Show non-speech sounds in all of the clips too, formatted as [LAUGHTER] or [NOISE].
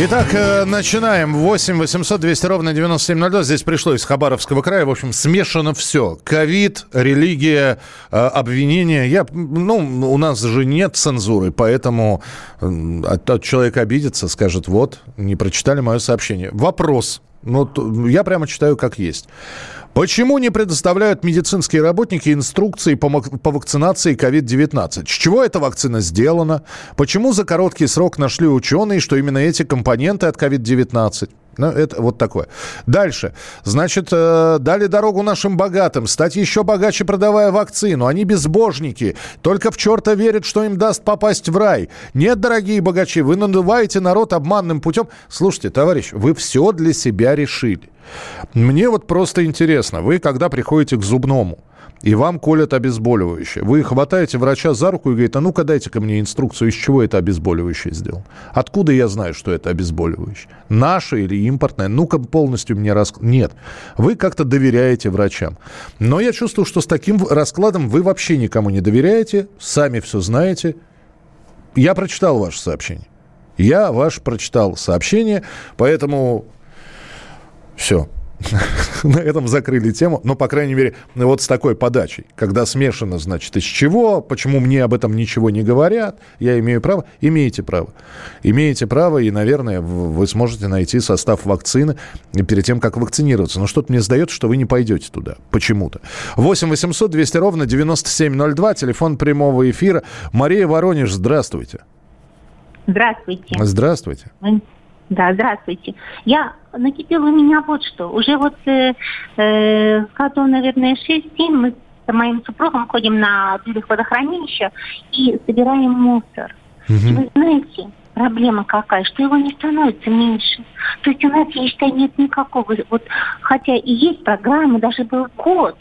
Итак, э, начинаем. 8 800 200 ровно 9702. Здесь пришло из Хабаровского края. В общем, смешано все. Ковид, религия, э, обвинения. Я, ну, у нас же нет цензуры, поэтому тот человек обидится, скажет, вот, не прочитали мое сообщение. Вопрос. Ну, я прямо читаю как есть. Почему не предоставляют медицинские работники инструкции по, по вакцинации COVID-19? С чего эта вакцина сделана? Почему за короткий срок нашли ученые, что именно эти компоненты от COVID-19? Ну, это вот такое. Дальше. Значит, э, дали дорогу нашим богатым, стать еще богаче, продавая вакцину. Они безбожники, только в черта верят, что им даст попасть в рай. Нет, дорогие богачи, вы надуваете народ обманным путем. Слушайте, товарищ, вы все для себя решили. Мне вот просто интересно, вы когда приходите к зубному, и вам колят обезболивающее. Вы хватаете врача за руку и говорите, а ну-ка дайте ко мне инструкцию, из чего это обезболивающее сделано. Откуда я знаю, что это обезболивающее? Наше или импортное? Ну-ка полностью мне рас... Нет. Вы как-то доверяете врачам. Но я чувствую, что с таким раскладом вы вообще никому не доверяете, сами все знаете. Я прочитал ваше сообщение. Я ваш прочитал сообщение, поэтому все. [LAUGHS] На этом закрыли тему. Но, по крайней мере, вот с такой подачей. Когда смешано, значит, из чего, почему мне об этом ничего не говорят, я имею право. Имеете право. Имеете право, и, наверное, вы сможете найти состав вакцины перед тем, как вакцинироваться. Но что-то мне сдается, что вы не пойдете туда. Почему-то. 8 800 200 ровно 9702, телефон прямого эфира. Мария Воронеж, здравствуйте. Здравствуйте. Здравствуйте. Да, здравствуйте. Я накипела у меня вот что. Уже вот э, э, году, наверное, 6-7 мы с моим супругом ходим на берег водохранилища и собираем мусор. И вы знаете, проблема какая, что его не становится меньше. То есть у нас, я считаю, нет никакого, вот, хотя и есть программы, даже был код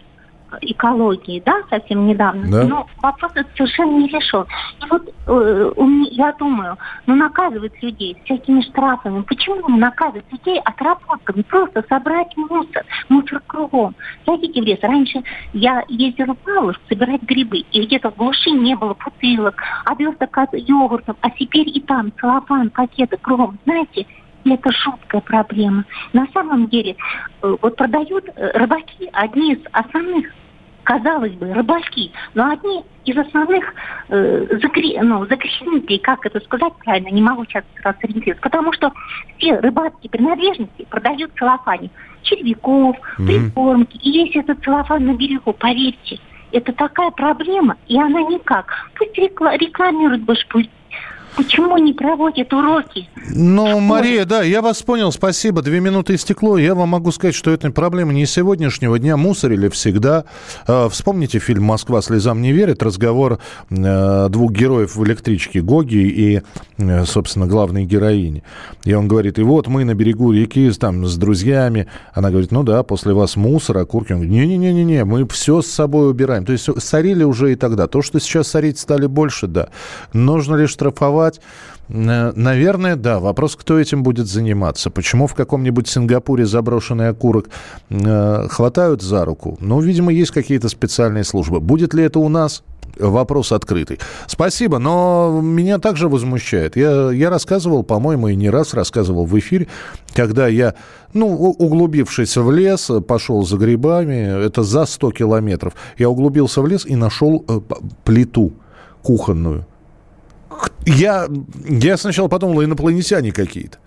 экологии, да, совсем недавно, Да. но вопрос этот совершенно не решен. И вот э, у меня- я думаю, ну наказывать людей всякими штрафами, почему не наказывать людей отработками, просто собрать мусор, мусор кругом. Зайдите в лес. Раньше я ездила в Павловск собирать грибы, и где-то в глуши не было бутылок, оберток от йогуртов, а теперь и там целлофан, пакеты кругом. Знаете, и это жуткая проблема. На самом деле, э, вот продают э, рыбаки одни из основных, казалось бы, рыбаки, но одни из основных э, загре- ну, загрязнителей, как это сказать правильно, не могу сейчас сразу сориентироваться, потому что все рыбацкие принадлежности продают целлофане. Червяков, прикормки. И весь этот целлофан на берегу, поверьте, это такая проблема, и она никак. Пусть рекла- рекламируют больше, пусть Почему не проводят уроки? Ну, Мария, да, я вас понял, спасибо. Две минуты истекло. Я вам могу сказать, что это проблема не сегодняшнего дня. Мусорили всегда. Э, Вспомните фильм «Москва слезам не верит». Разговор э, двух героев в электричке, Гоги и, э, собственно, главной героини. И он говорит, и вот мы на берегу реки там с друзьями. Она говорит, ну да, после вас мусор, окурки. Он говорит, не-не-не-не, мы все с собой убираем. То есть сорили уже и тогда. То, что сейчас сорить стали больше, да. Нужно ли штрафовать? Э, Наверное, да. Вопрос, кто этим будет заниматься. Почему в каком-нибудь Сингапуре заброшенный окурок э, хватают за руку? Ну, видимо, есть какие-то специальные службы. Будет ли это у нас? Вопрос открытый. Спасибо, но меня также возмущает. Я, я рассказывал, по-моему, и не раз рассказывал в эфире, когда я, ну, углубившись в лес, пошел за грибами, это за 100 километров, я углубился в лес и нашел э, плиту кухонную. Я, я сначала подумал, инопланетяне какие-то.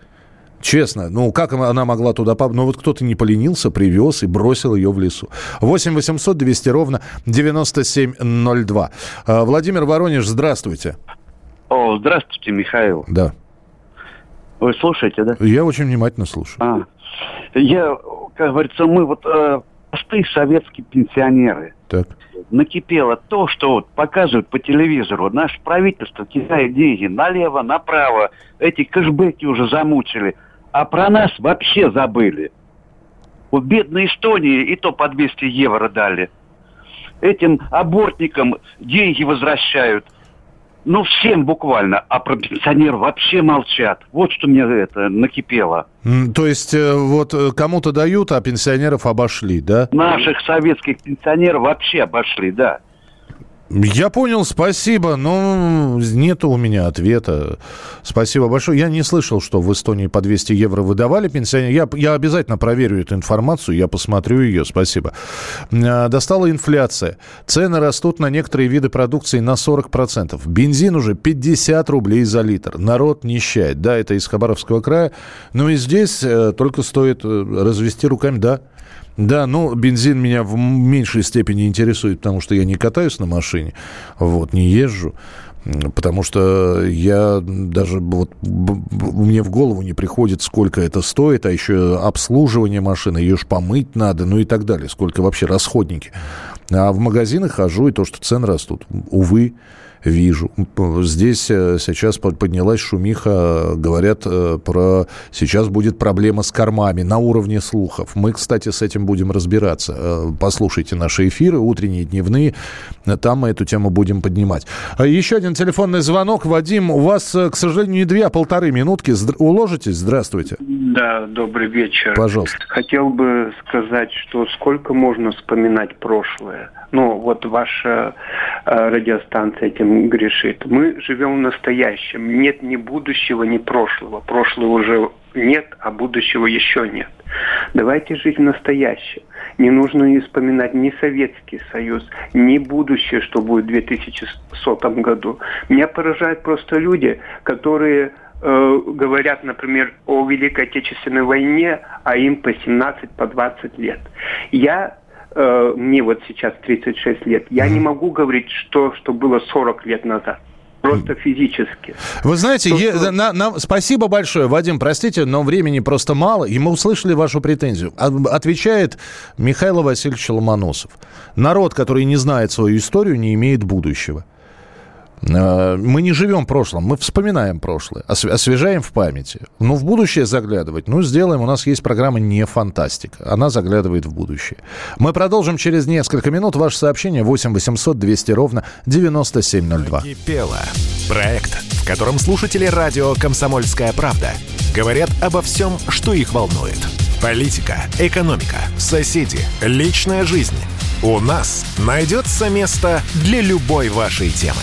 Честно, ну как она могла туда попасть? Ну вот кто-то не поленился, привез и бросил ее в лесу. 8 800 200 ровно 9702. А, Владимир Воронеж, здравствуйте. О, здравствуйте, Михаил. Да, Вы слушаете, да? я очень внимательно слушаю. А, я, как говорится, мы вот э, простые советские пенсионеры. Так. накипело то, что вот показывают по телевизору. Наше правительство кидает деньги налево, направо. Эти кэшбэки уже замучили. А про нас вообще забыли. Вот бедной Эстонии и то по 200 евро дали. Этим абортникам деньги возвращают. Ну, всем буквально. А про пенсионеров вообще молчат. Вот что мне это накипело. То есть э, вот э, кому-то дают, а пенсионеров обошли, да? Наших советских пенсионеров вообще обошли, да. Я понял, спасибо, но нету у меня ответа. Спасибо большое. Я не слышал, что в Эстонии по 200 евро выдавали пенсионерам. Я, я обязательно проверю эту информацию, я посмотрю ее, спасибо. А, Достала инфляция. Цены растут на некоторые виды продукции на 40%. Бензин уже 50 рублей за литр. Народ нищает. Да, это из Хабаровского края. Но и здесь э, только стоит э, развести руками, да, да, ну, бензин меня в меньшей степени интересует, потому что я не катаюсь на машине, вот, не езжу. Потому что я даже вот мне в голову не приходит, сколько это стоит, а еще обслуживание машины, ее ж помыть надо, ну и так далее, сколько вообще расходники. А в магазины хожу, и то, что цены растут, увы, вижу. Здесь э, сейчас под- поднялась шумиха, говорят э, про... Сейчас будет проблема с кормами на уровне слухов. Мы, кстати, с этим будем разбираться. Э, Послушайте наши эфиры, утренние, дневные. Там мы эту тему будем поднимать. А Еще один телефонный звонок. Вадим, у вас, к сожалению, не две, а полторы минутки. Уложитесь? Здравствуйте. Да, добрый вечер. Пожалуйста. Хотел бы сказать, что сколько можно вспоминать прошлое. Ну, вот ваша э, радиостанция этим грешит. Мы живем в настоящем. Нет ни будущего, ни прошлого. Прошлого уже нет, а будущего еще нет. Давайте жить в настоящем. Не нужно вспоминать ни Советский Союз, ни будущее, что будет в 2100 году. Меня поражают просто люди, которые э, говорят, например, о Великой Отечественной войне, а им по 17, по 20 лет. Я э, мне вот сейчас 36 лет, я не могу говорить, что, что было 40 лет назад. Просто физически. Вы знаете, То, е- что- на- на- спасибо большое, Вадим, простите, но времени просто мало, и мы услышали вашу претензию. Отвечает Михаил Васильевич Ломоносов. Народ, который не знает свою историю, не имеет будущего. Э, Мы не живем в прошлом, мы вспоминаем прошлое, осв- освежаем в памяти. Ну, в будущее заглядывать, ну, сделаем. У нас есть программа «Не фантастика». Она заглядывает в будущее. Мы продолжим через несколько минут. Ваше сообщение 8 800 200 ровно 9702. Кипело. Проект, в котором слушатели радио «Комсомольская правда» говорят обо всем, что их волнует. Политика, экономика, соседи, личная жизнь. У нас найдется место для любой вашей темы.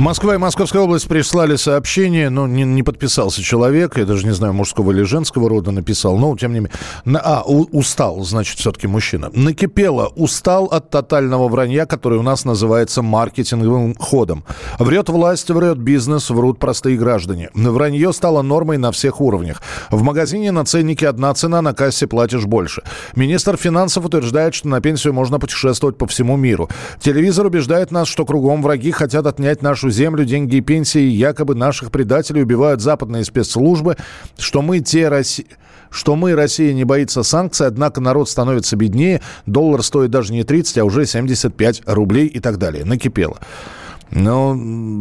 Москва и Московская область прислали сообщение, но не, не подписался человек, я даже не знаю, мужского или женского рода написал, но тем не менее. А, у- устал, значит, все-таки мужчина. Накипело, устал от тотального вранья, который у нас называется маркетинговым ходом. Врет власть, врет бизнес, врут простые граждане. Вранье стало нормой на всех уровнях. В магазине на ценнике одна цена, на кассе платишь больше. Министр финансов утверждает, что на пенсию можно путешествовать по всему миру. Телевизор убеждает нас, что кругом враги хотят отнять нашу землю, деньги и пенсии. Якобы наших предателей убивают западные спецслужбы, что мы те Росси... что мы, Россия, не боится санкций, однако народ становится беднее, доллар стоит даже не 30, а уже 75 рублей и так далее. Накипело. Но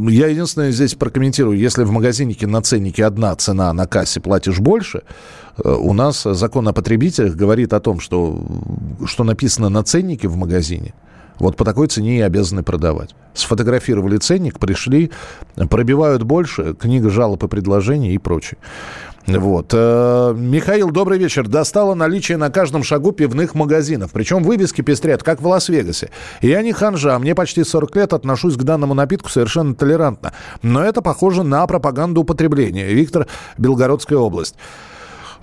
я единственное здесь прокомментирую. Если в магазинике на ценнике одна цена, на кассе платишь больше, э, у нас закон о потребителях говорит о том, что, что написано на ценнике в магазине, Вот по такой цене и обязаны продавать. Сфотографировали ценник, пришли, пробивают больше, книга жалоб и предложений и прочее. Вот. Э, Михаил, добрый вечер. Достало наличие на каждом шагу пивных магазинов. Причем вывески пестрят, как в Лас-Вегасе. Я не ханжа, мне почти 40 лет, отношусь к данному напитку совершенно толерантно. Но это похоже на пропаганду употребления. Виктор, Белгородская область.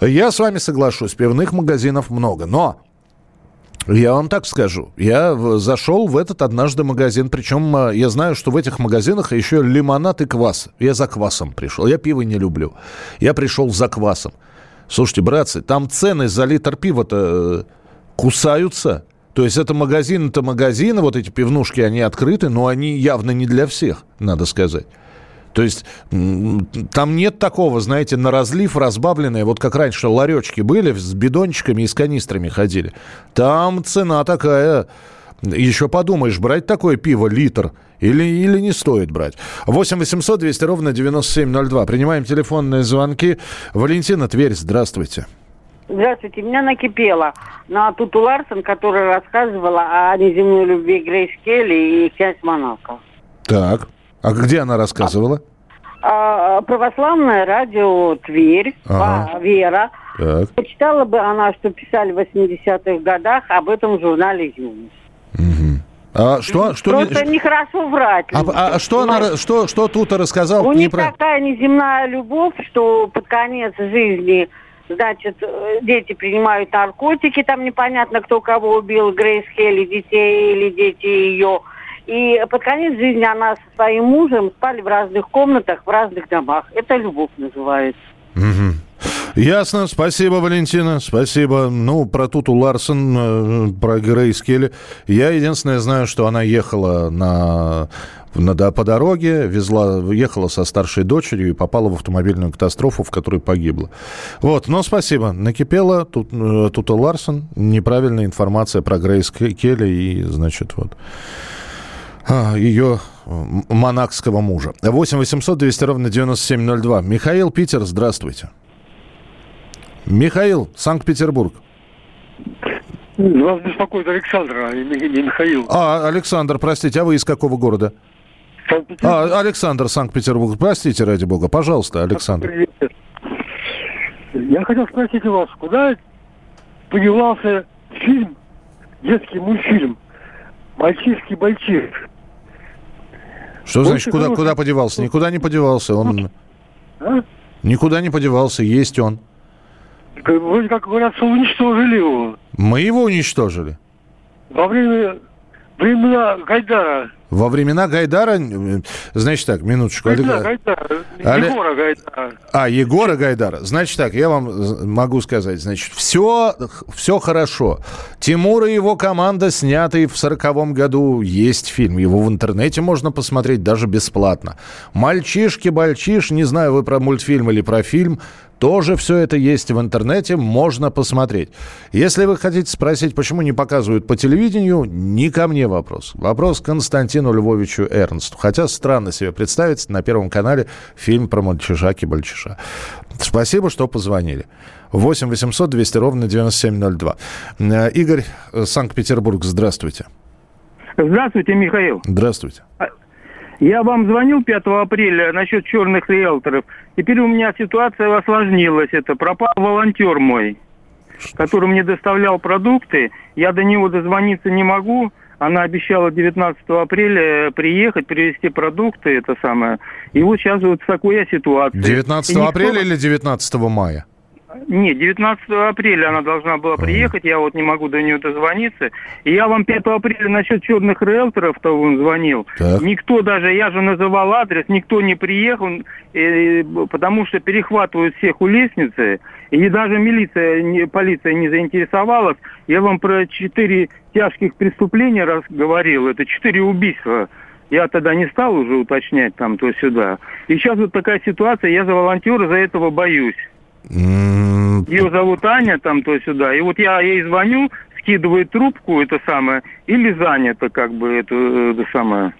Я с вами соглашусь, пивных магазинов много. Но я вам так скажу. Я зашел в этот однажды магазин, причем а, я знаю, что в этих магазинах еще лимонад и квас. Я за квасом пришел. Я пиво не люблю. Я пришел за квасом. Слушайте, братцы, там цены за литр пива-то э, кусаются. То есть это магазин, это магазины, вот эти пивнушки, они открыты, но они явно не для всех, надо сказать. То есть там нет такого, знаете, на разлив разбавленное, вот как раньше ларечки были, с бидончиками и с канистрами ходили. Там цена такая, еще подумаешь, брать такое пиво литр или, или не стоит брать. 8 800 200 ровно 9702. Принимаем телефонные звонки. Валентина, Тверь, здравствуйте. Здравствуйте, меня накипело на Туту Ларсон, которая рассказывала о неземной любви Грейс Келли и князь Монако. Так. А где она рассказывала? А, православное радио Тверь, ага. А, Вера. Так. Почитала бы она, что писали в 80-х годах об этом журнале «Юность». Угу. А что, что Просто не... нехорошо врать. А, а, а что, она, что, что тут рассказал? У них про... такая неземная любовь, что под конец жизни, значит, дети принимают наркотики, там непонятно, кто кого убил, Грейс Хелли, детей или дети ее. И под конец жизни она со своим мужем спали в разных комнатах, в разных домах. Это любовь называется. Угу. Ясно, спасибо, Валентина, спасибо. Ну, про Туту Ларсон, э, про Грейс Келли. Я единственное знаю, что она ехала на, на, по дороге, везла, ехала со старшей дочерью и попала в автомобильную катастрофу, в которой погибла. Вот, но спасибо. Накипела тут, э, Тута Ларсон, неправильная информация про Грейс Келли и, значит, вот ее монакского мужа. 8 800 200 ровно 9702. Михаил Питер, здравствуйте. Михаил, Санкт-Петербург. Вас беспокоит Александр, а не Михаил. А, Александр, простите, а вы из какого города? А, Александр, Санкт-Петербург. Простите, ради бога. Пожалуйста, Александр. Привет. Я хотел спросить у вас, куда подевался фильм, детский мультфильм «Мальчишки-мальчишки»? Что Больше значит, куда, куда подевался? Никуда не подевался. Он а? никуда не подевался, есть он. Вроде как говорят, что уничтожили его. Мы его уничтожили. Во время времена Гайдара. Во времена Гайдара, значит так, минуточку. Времена Олег... Гайдара. Олег... Егора Гайдара. А, Егора Гайдара. Значит так, я вам могу сказать, значит, все, все хорошо. Тимур и его команда, снятый в сороковом году, есть фильм. Его в интернете можно посмотреть даже бесплатно. «Мальчишки-бальчиш», не знаю, вы про мультфильм или про фильм, тоже все это есть в интернете, можно посмотреть. Если вы хотите спросить, почему не показывают по телевидению, не ко мне вопрос. Вопрос Константину Львовичу Эрнсту. Хотя странно себе представить на Первом канале фильм про мальчишаки-бальчиша. Спасибо, что позвонили. 8 800 200 ровно 9702. Э, Игорь, э, Санкт-Петербург, здравствуйте. Здравствуйте, Михаил. Здравствуйте. А, я вам звонил 5 апреля насчет черных риэлторов. Теперь у меня ситуация осложнилась. Это пропал волонтер мой, который мне доставлял продукты. Я до него дозвониться не могу. Она обещала 19 апреля приехать, привезти продукты, это самое. И вот сейчас вот такая ситуация. 19 никто... апреля или 19 мая? Нет, 19 апреля она должна была приехать, я вот не могу до нее дозвониться. И я вам 5 апреля насчет черных риэлторов, то он звонил. Так. Никто даже, я же называл адрес, никто не приехал, э, потому что перехватывают всех у лестницы. И даже милиция, не, полиция не заинтересовалась. Я вам про четыре тяжких преступления раз говорил, это четыре убийства. Я тогда не стал уже уточнять там то-сюда. И сейчас вот такая ситуация, я за волонтера за этого боюсь. Ее зовут Аня, там то сюда. И вот я ей звоню, скидывает трубку, это самое, или занято, как бы, это, это самое.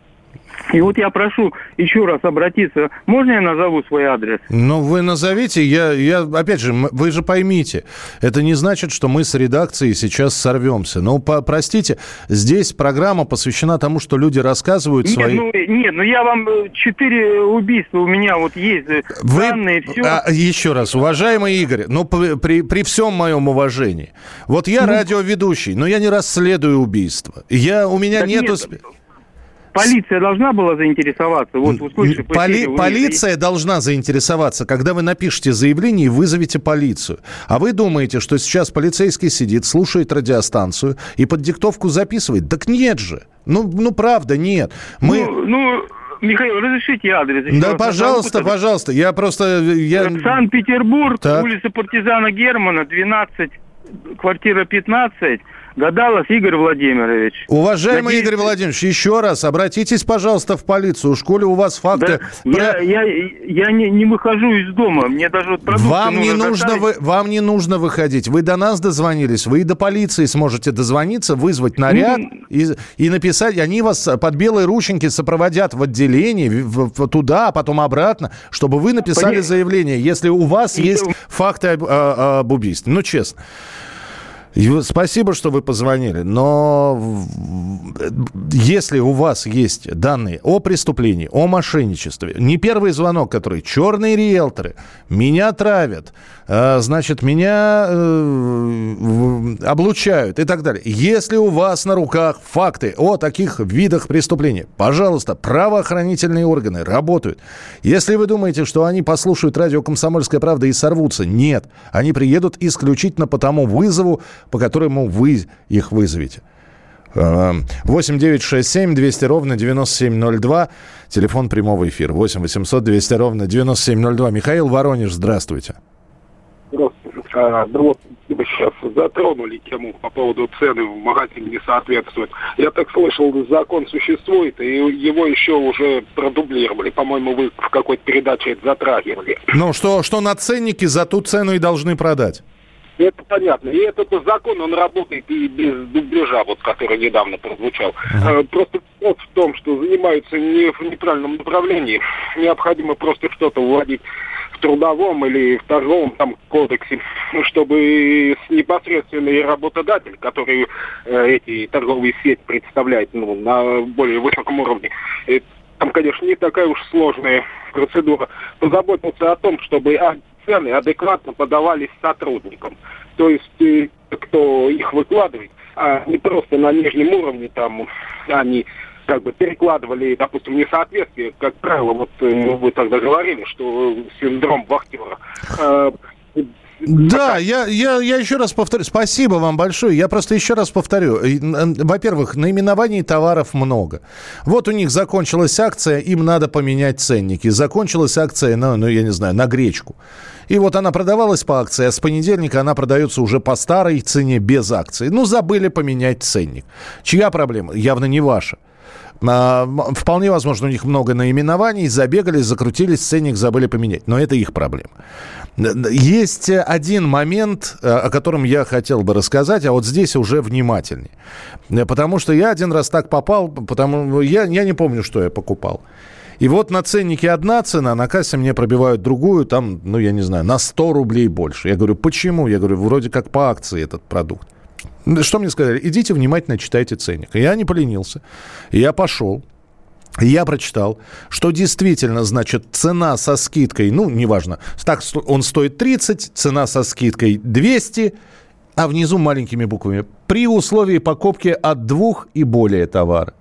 И вот я прошу еще раз обратиться. Можно я назову свой адрес? Ну, вы назовите. Я, я, опять же, вы же поймите, это не значит, что мы с редакцией сейчас сорвемся. Ну, по, простите, здесь программа посвящена тому, что люди рассказывают нет, свои... Ну, нет, ну я вам э, четыре убийства у меня вот есть э, вы... данные, все. А, еще раз, уважаемый Игорь, ну, при, при всем моем уважении, вот я ну... радиоведущий, но я не расследую убийства. Я, у меня так нету... Нет. Полиция должна была заинтересоваться? Вот, услышали, Поли, вы... Полиция должна заинтересоваться, когда вы напишете заявление и вызовете полицию. А вы думаете, что сейчас полицейский сидит, слушает радиостанцию и под диктовку записывает? Так нет же. Ну, ну правда, нет. Мы... Ну, ну... Михаил, разрешите адрес? Да, пожалуйста, назову, пожалуйста. Я просто... Я... Санкт-Петербург, так. улица партизана Германа, 12, квартира 15. Гадалов Игорь Владимирович. Уважаемый Надеюсь... Игорь Владимирович, еще раз обратитесь, пожалуйста, в полицию. В школе у вас факты... Да, про... Я, я, я не, не выхожу из дома. Мне даже вот вам не, нужно вы, вам не нужно выходить. Вы до нас дозвонились. Вы и до полиции сможете дозвониться, вызвать наряд ну... и, и написать. Они вас под белые рученьки сопроводят в отделение, в, в, туда, а потом обратно, чтобы вы написали Понятно. заявление, если у вас и... есть факты об, об убийстве. Ну, честно. Спасибо, что вы позвонили, но если у вас есть данные о преступлении, о мошенничестве, не первый звонок, который черные риэлторы меня травят, а, значит, меня э, облучают и так далее. Если у вас на руках факты о таких видах преступления, пожалуйста, правоохранительные органы работают. Если вы думаете, что они послушают радио «Комсомольская правда» и сорвутся, нет. Они приедут исключительно по тому вызову, по которому вы их вызовете. 8 9 6 7 200 ровно 9702. Телефон прямого эфира. 8 800 200 ровно 9702. Михаил Воронеж, здравствуйте. Здравствуйте. А, да вот вы сейчас затронули тему по поводу цены в магазине не соответствует. Я так слышал, закон существует, и его еще уже продублировали. По-моему, вы в какой-то передаче это затрагивали. Ну, что, что на ценнике за ту цену и должны продать? Это понятно. И этот закон, он работает и без дубляжа, вот, который недавно прозвучал. Uh-huh. Просто вопрос в том, что занимаются не в нейтральном направлении. Необходимо просто что-то вводить в трудовом или в торговом там кодексе, чтобы непосредственный работодатель, который э, эти торговые сети представляет ну, на более высоком уровне, э, там, конечно, не такая уж сложная процедура, позаботился о том, чтобы цены адекватно подавались сотрудникам. То есть, э, кто их выкладывает, а не просто на нижнем уровне там они как бы перекладывали, допустим, несоответствие, как правило, вот э, вы тогда говорили, что синдром вахтера. Да, я, я, я еще раз повторю. Спасибо вам большое. Я просто еще раз повторю. Во-первых, наименований товаров много. Вот у них закончилась акция, им надо поменять ценники. Закончилась акция, ну, ну я не знаю, на гречку. И вот она продавалась по акции, а с понедельника она продается уже по старой цене без акции. Ну, забыли поменять ценник. Чья проблема? Явно не ваша. А, вполне возможно, у них много наименований, забегали, закрутились, ценник забыли поменять. Но это их проблема. Есть один момент, э, о котором я хотел бы рассказать, а вот здесь уже внимательнее. Потому что я один раз так попал, потому я, я не помню, что я покупал. И вот на ценнике одна цена, на кассе мне пробивают другую, там, ну, я не знаю, на 100 рублей больше. Я говорю, почему? Я говорю, вроде как по акции этот продукт. Что мне сказали? Идите внимательно читайте ценник. Я не поленился. Я пошел. Я прочитал, что действительно, значит, цена со скидкой, ну, неважно, так он стоит 30, цена со скидкой 200, а внизу маленькими буквами при условии покупки от двух и более товара.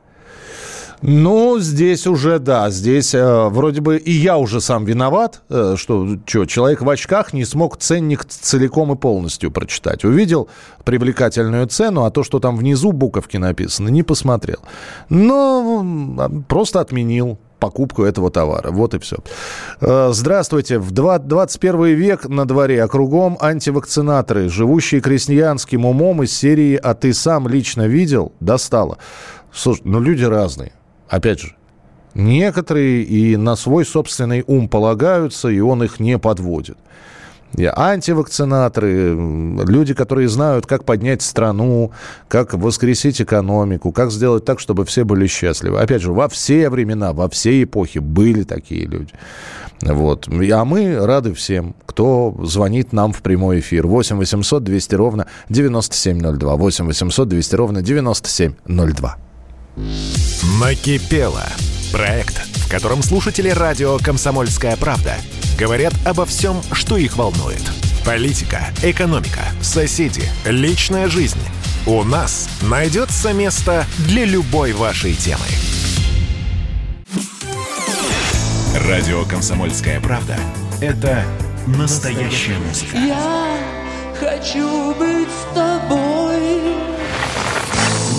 Ну, здесь уже, да, здесь э, вроде бы и я уже сам виноват, э, что, что человек в очках не смог ценник целиком и полностью прочитать. Увидел привлекательную цену, а то, что там внизу буковки написано, не посмотрел. Но просто отменил покупку этого товара. Вот и все. Э, здравствуйте. В 21 век на дворе, а кругом антивакцинаторы, живущие крестьянским умом из серии «А ты сам лично видел?» Достало. Слушай, ну люди разные опять же, некоторые и на свой собственный ум полагаются, и он их не подводит. И антивакцинаторы, люди, которые знают, как поднять страну, как воскресить экономику, как сделать так, чтобы все были счастливы. Опять же, во все времена, во все эпохи были такие люди. Вот. А мы рады всем, кто звонит нам в прямой эфир. 8 800 200 ровно 9702. 8 800 200 ровно 9702. Накипело. Проект, в котором слушатели радио «Комсомольская правда» говорят обо всем, что их волнует. Политика, экономика, соседи, личная жизнь. У нас найдется место для любой вашей темы. Радио «Комсомольская правда» — это настоящая музыка. Я хочу быть с тобой.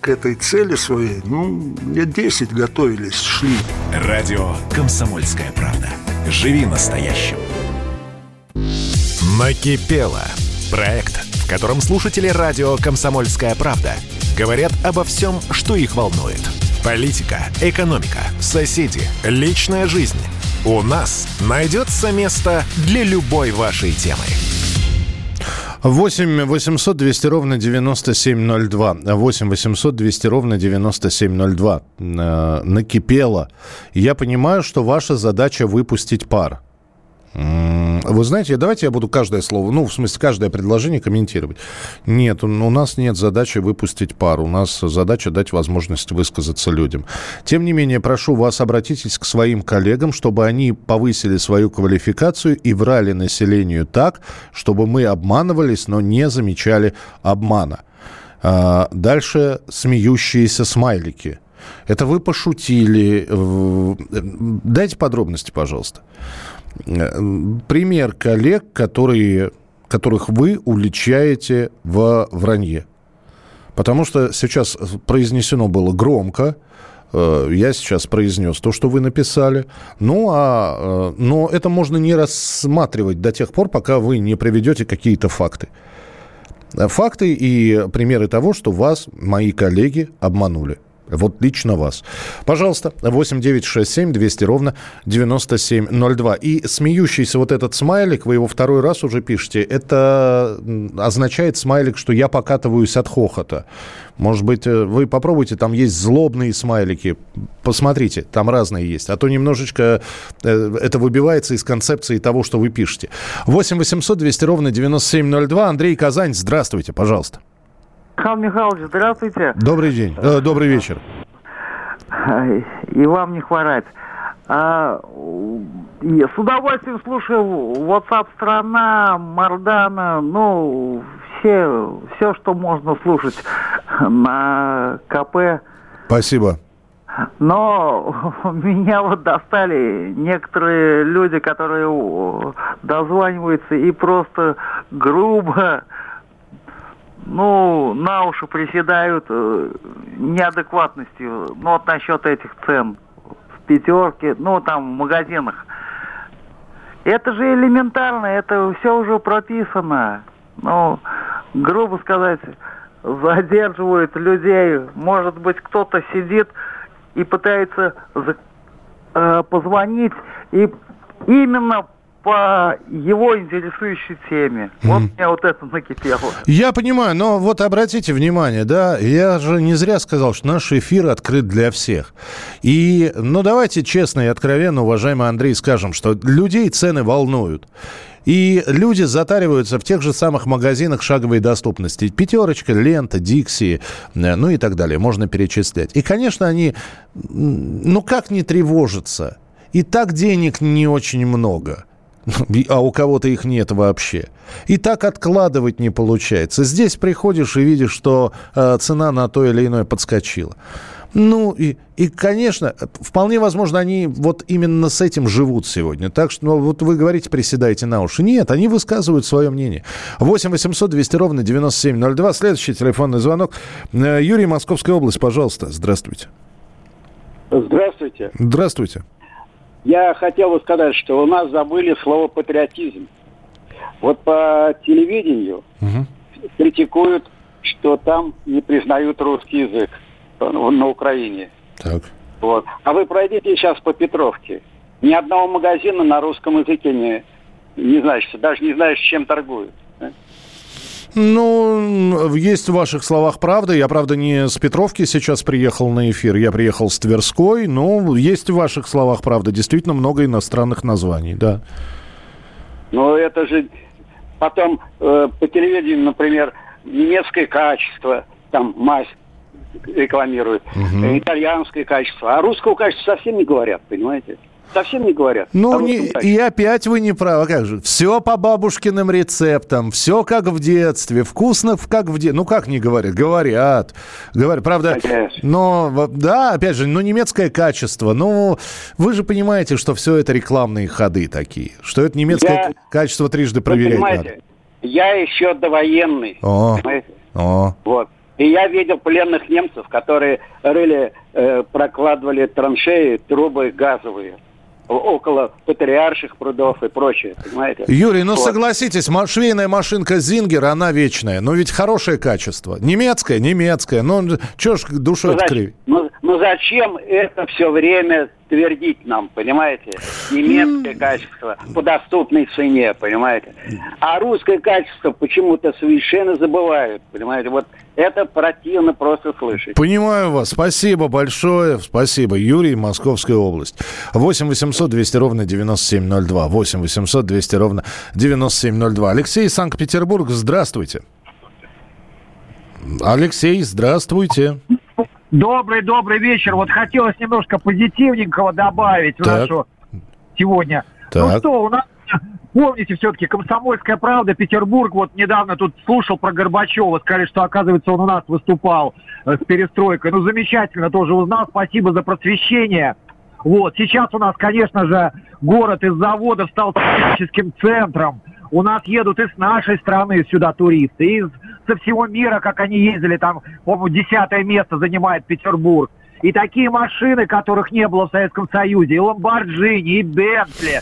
к этой цели своей, ну, лет 10 готовились, шли. Радио «Комсомольская правда». Живи настоящим. Накипело. Проект, в котором слушатели радио «Комсомольская правда» говорят обо всем, что их волнует. Политика, экономика, соседи, личная жизнь. У нас найдется место для любой вашей темы. 8 800 200 ровно 9702. 8 800 200 ровно 9702. Э, накипело. Я понимаю, что ваша задача выпустить пар. Вы знаете, давайте я буду каждое слово, ну, в смысле, каждое предложение комментировать. Нет, у нас нет задачи выпустить пар. У нас задача дать возможность высказаться людям. Тем не менее, прошу вас, обратитесь к своим коллегам, чтобы они повысили свою квалификацию и врали населению так, чтобы мы обманывались, но не замечали обмана. А, Дальше смеющиеся смайлики. Это вы пошутили. Дайте подробности, пожалуйста. Э, Пример коллег, которые, которых вы уличаете в вранье. Потому что сейчас произнесено было громко, э, я сейчас произнес то, что вы написали. Ну, а, э, но это можно не рассматривать до тех пор, пока вы не приведете какие-то факты. Факты и примеры того, что вас мои коллеги обманули. Вот лично вас. Пожалуйста, 8 9 6 7 200 ровно 9702. И смеющийся вот этот смайлик, вы его второй раз уже пишете, это означает смайлик, что я покатываюсь от хохота. Может быть, э, вы попробуйте, там есть злобные смайлики. Посмотрите, там разные есть. А то немножечко э, это выбивается из концепции того, что вы пишете. 8 800 200 ровно 9702. Андрей Казань, здравствуйте, пожалуйста. Михаил Михайлович, здравствуйте. Добрый день, э, добрый вечер. И вам не хворать. А, с удовольствием слушаю WhatsApp страна, Мардана, ну, все, все, что можно слушать на КП. Спасибо. Но [LAUGHS] меня вот достали некоторые люди, которые дозваниваются и просто грубо, ну, на уши приседают э, неадекватностью. Ну, вот насчет этих цен в пятерке, ну, там, в магазинах. Это же элементарно, это все уже прописано. Ну, грубо сказать, задерживают людей. Может быть, кто-то сидит и пытается э, позвонить и именно по его интересующей теме. Вот меня вот это накипело. Я понимаю, но вот обратите внимание, да, я же не зря сказал, что наш эфир открыт для всех. И, ну, давайте честно и откровенно, уважаемый Андрей, скажем, что людей цены волнуют. И люди затариваются в тех же самых магазинах шаговой доступности. Пятерочка, лента, Дикси, э, ну и так далее. Можно перечислять. И, конечно, они, ну как не тревожиться? И так денег не очень много. [LAUGHS] А у кого-то их нет вообще. И так откладывать не получается. Здесь приходишь и видишь, что э, цена на то или иное подскочила. Ну, и, и, конечно, вполне возможно, они вот именно с этим живут сегодня. Так что, ну, вот вы говорите, приседайте на уши. Нет, они высказывают свое мнение. 8 800 200 ровно 9702. Следующий телефонный звонок. Э, Юрий, Московская область, пожалуйста. Здравствуйте. Здравствуйте. Здравствуйте. Я хотел бы сказать, что у нас забыли слово патриотизм. Вот по телевидению Угу. критикуют, что там не признают русский язык на Украине. Так. Вот. А вы пройдите сейчас по Петровке. Ни одного магазина на русском языке не, не знаешь, даже не знаешь, чем торгуют. Ну, есть в ваших словах правда. Я, правда, не с Петровки сейчас приехал на эфир, я приехал с Тверской, но есть в ваших словах правда. Действительно много иностранных названий, да. Но это же потом э, по телевидению, например, немецкое качество, там мазь рекламируют, э, итальянское качество, а русского качества совсем не говорят, понимаете? Совсем не говорят. Ну, не- и опять вы не правы. А Как же? Все по бабушкиным рецептам, все как в детстве, вкусно как в детстве. Ну, как не говорят? Говорят. Говорят, правда. Но, во- да, опять же, ну, немецкое качество. Ну, вы же понимаете, что все это рекламные ходы такие. Что это немецкое Я- качество трижды проверять надо. я еще довоенный, О, о. Вот. И я видел пленных немцев, которые рыли, э, прокладывали траншеи, трубы газовые около патриарших прудов и прочее, понимаете? Юрий, ну Вот. согласитесь, швейная машинка Зингер, она вечная. Но ведь хорошее качество. Немецкое, немецкое. Ну, что ж душой Ну, кривить? ну, ну зачем это все время твердить нам, понимаете? Немецкое качество по доступной цене, понимаете? А русское качество почему-то совершенно забывают, понимаете? Вот это противно просто слышать. Понимаю вас. Спасибо большое. Спасибо. Юрий, Московская область. 8 800 200 ровно 9702. 8 800 200 ровно 9702. Алексей, Санкт-Петербург. Здравствуйте. Алексей, здравствуйте. Добрый, добрый вечер. Вот хотелось немножко позитивненького добавить в Так. нашу сегодня. Ну Так. что, у нас, помните, все-таки «Комсомольская правда», Петербург, вот недавно тут слушал про Горбачева, сказали, что, оказывается, он у нас выступал э, с перестройкой. Ну, замечательно, тоже узнал, спасибо за просвещение. Вот, сейчас у нас, конечно же, город из заводов стал туристическим центром. У нас едут из нашей страны сюда туристы, из со всего мира, как они ездили, там, по-моему, десятое место занимает Петербург. И такие машины, которых не было в Советском Союзе, и Ламборджини, и Бентли,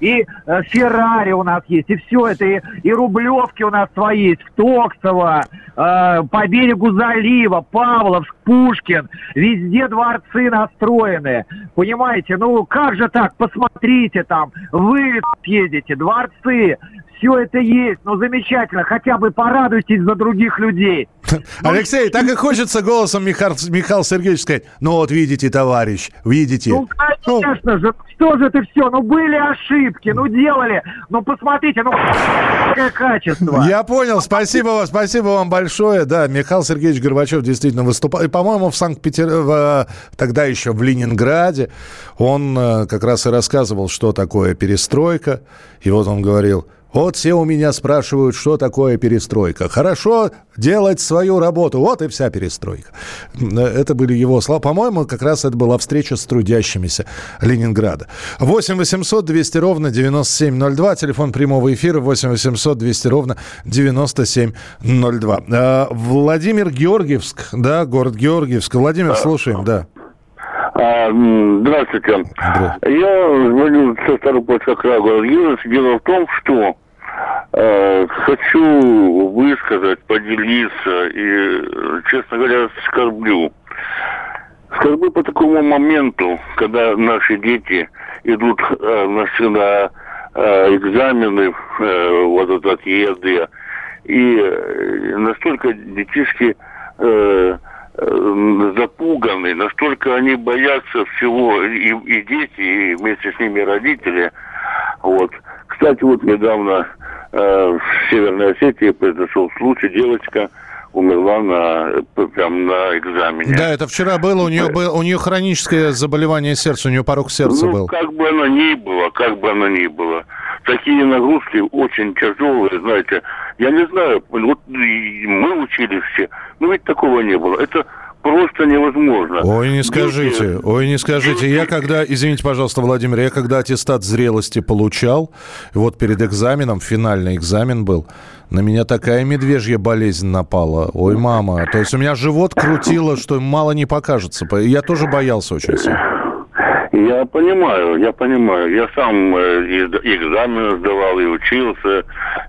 и э, Феррари у нас есть, и все это, и, и Рублевки у нас свои есть, в Токсово, э, по берегу залива, Павловск, Пушкин, везде дворцы настроены. Понимаете, ну как же так, посмотрите там, вы съедете, дворцы, все это есть, ну замечательно, хотя бы порадуйтесь за других людей. [LAUGHS] Алексей, так и хочется голосом Михаила, Михаила Сергеевича сказать, ну вот видите, товарищ, видите. Ну, конечно же, что же это все? Ну, были ошибки, ну, делали. Ну, посмотрите, ну, какое качество. Я понял, спасибо вам, спасибо вам большое. Да, Михаил Сергеевич Горбачев действительно выступал. И, по-моему, в Санкт-Петербурге, тогда еще в Ленинграде, он э, как раз и рассказывал, что такое перестройка. И вот он говорил, вот все у меня спрашивают, что такое перестройка. Хорошо делать свою работу. Вот и вся перестройка. Э, Это были его слова. По-моему, как раз это была встреча с трудящимися Ленинграда. 8 800 200 ровно 9702. Телефон прямого эфира 8 800 200 ровно 9702. Э, Владимир Георгиевск, да, город Георгиевск. Владимир, слушаем, да. А, Здравствуйте. Я звоню со Старопольского края Южность. Дело в том, что э, хочу высказать, поделиться и, честно говоря, скорблю. Скорблю по такому моменту, когда наши дети идут э, на, на, э, экзамены, э, вот вот отъезды, и настолько детишки э, запуганы, настолько они боятся всего, и, и дети, и вместе с ними родители. Вот. Кстати, вот недавно э, в Северной Осетии произошел случай, девочка умерла на, прям на экзамене. Да, это вчера было. У нее, был, у нее хроническое заболевание сердца, у нее порог сердца ну, был. как бы оно ни было, как бы оно ни было. Такие нагрузки очень тяжелые, знаете. Я не знаю, вот мы учились все, но ведь такого не было. Это просто невозможно. Ой, не скажите, ой, не скажите. Я когда, извините, пожалуйста, Владимир, я когда аттестат зрелости получал, вот перед экзаменом, финальный экзамен был, на меня такая медвежья болезнь напала. Ой, мама. То есть у меня живот крутило, что мало не покажется. Я тоже боялся очень сильно. Я понимаю, я понимаю. Я сам э, экзамены сдавал, и учился,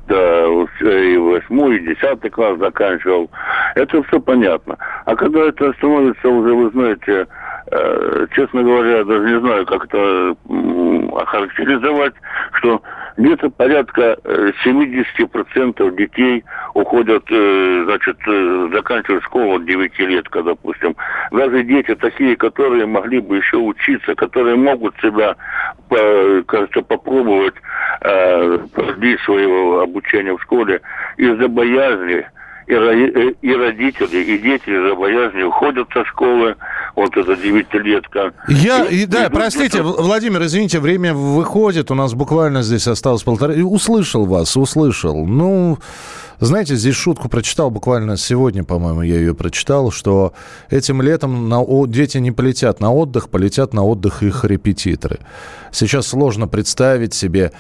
да, и восьмой, и десятый класс заканчивал. Это все понятно. А когда это становится уже, вы знаете, э, честно говоря, даже не знаю, как это охарактеризовать, что где-то порядка э, 70% детей уходят, э, значит, э, заканчивают школу от 9 лет, допустим. Даже дети такие, которые могли бы еще учиться, которые могут себя, кажется, попробовать э, продлить свое обучение в школе из-за боязни, э, и родители, и дети из-за боязни уходят со школы, вот эта девятилетка. Я, и, да, простите, В- Владимир, извините, время выходит, у нас буквально здесь осталось полтора... и Услышал вас, услышал. Ну, знаете, здесь шутку прочитал буквально сегодня, по-моему, я ее прочитал, что этим летом на, о- дети не полетят на отдых, полетят на отдых их репетиторы. Сейчас сложно представить себе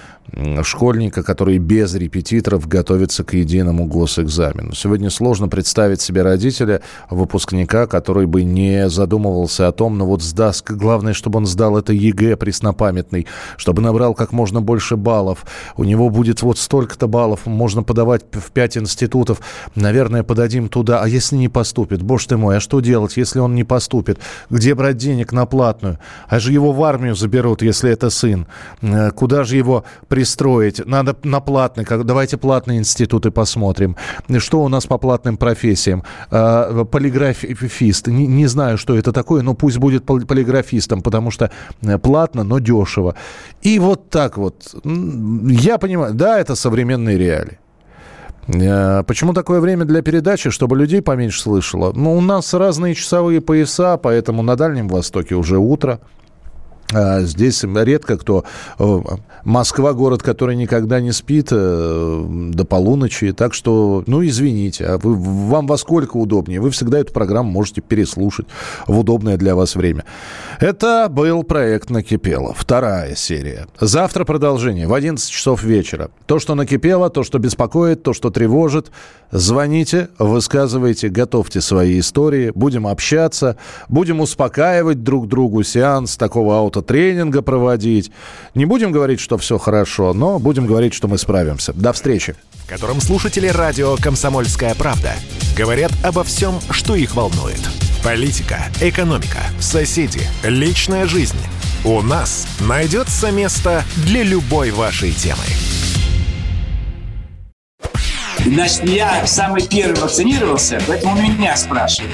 школьника, который без репетиторов готовится к единому госэкзамену. Сегодня сложно представить себе родителя, выпускника, который бы не задумывался о том, ну вот сдаст, главное, чтобы он сдал это ЕГЭ преснопамятный, чтобы набрал как можно больше баллов. У него будет вот столько-то баллов, можно подавать в пять институтов. Наверное, подадим туда. А если не поступит? Боже ты мой, а что делать, если он не поступит? Где брать денег на платную? А же его в армию заберут, если это сын. Э, Куда же его пристроить? Надо на платный. Как- Давайте платные институты посмотрим. Что у нас по платным профессиям? Э, Полиграфист. Не, не знаю, что это такое, но пусть будет пол- полиграфистом, потому что э, платно, но дешево. И вот так вот. Я понимаю, да, это современные реалии. Э, Почему такое время для передачи, чтобы людей поменьше слышало? Ну, у нас разные часовые пояса, поэтому на Дальнем Востоке уже утро. А Здесь редко кто... э, Москва город, который никогда не спит э, до полуночи. Так что, ну, извините, а вы, вам во сколько удобнее? Вы всегда эту программу можете переслушать в удобное для вас время. Это был проект «Накипело». Вторая серия. Завтра продолжение в 11 часов вечера. То, что накипело, то, что беспокоит, то, что тревожит. Звоните, высказывайте, готовьте свои истории. Будем общаться, будем успокаивать друг другу, сеанс такого аутотренинга проводить. Не будем говорить, что все хорошо, но будем говорить, что мы справимся. До встречи. в котором слушатели радио «Комсомольская правда» говорят обо всем, что их волнует. Политика, экономика, соседи, личная жизнь. У нас найдется место для любой вашей темы. Значит, я самый первый вакцинировался, поэтому меня спрашивают.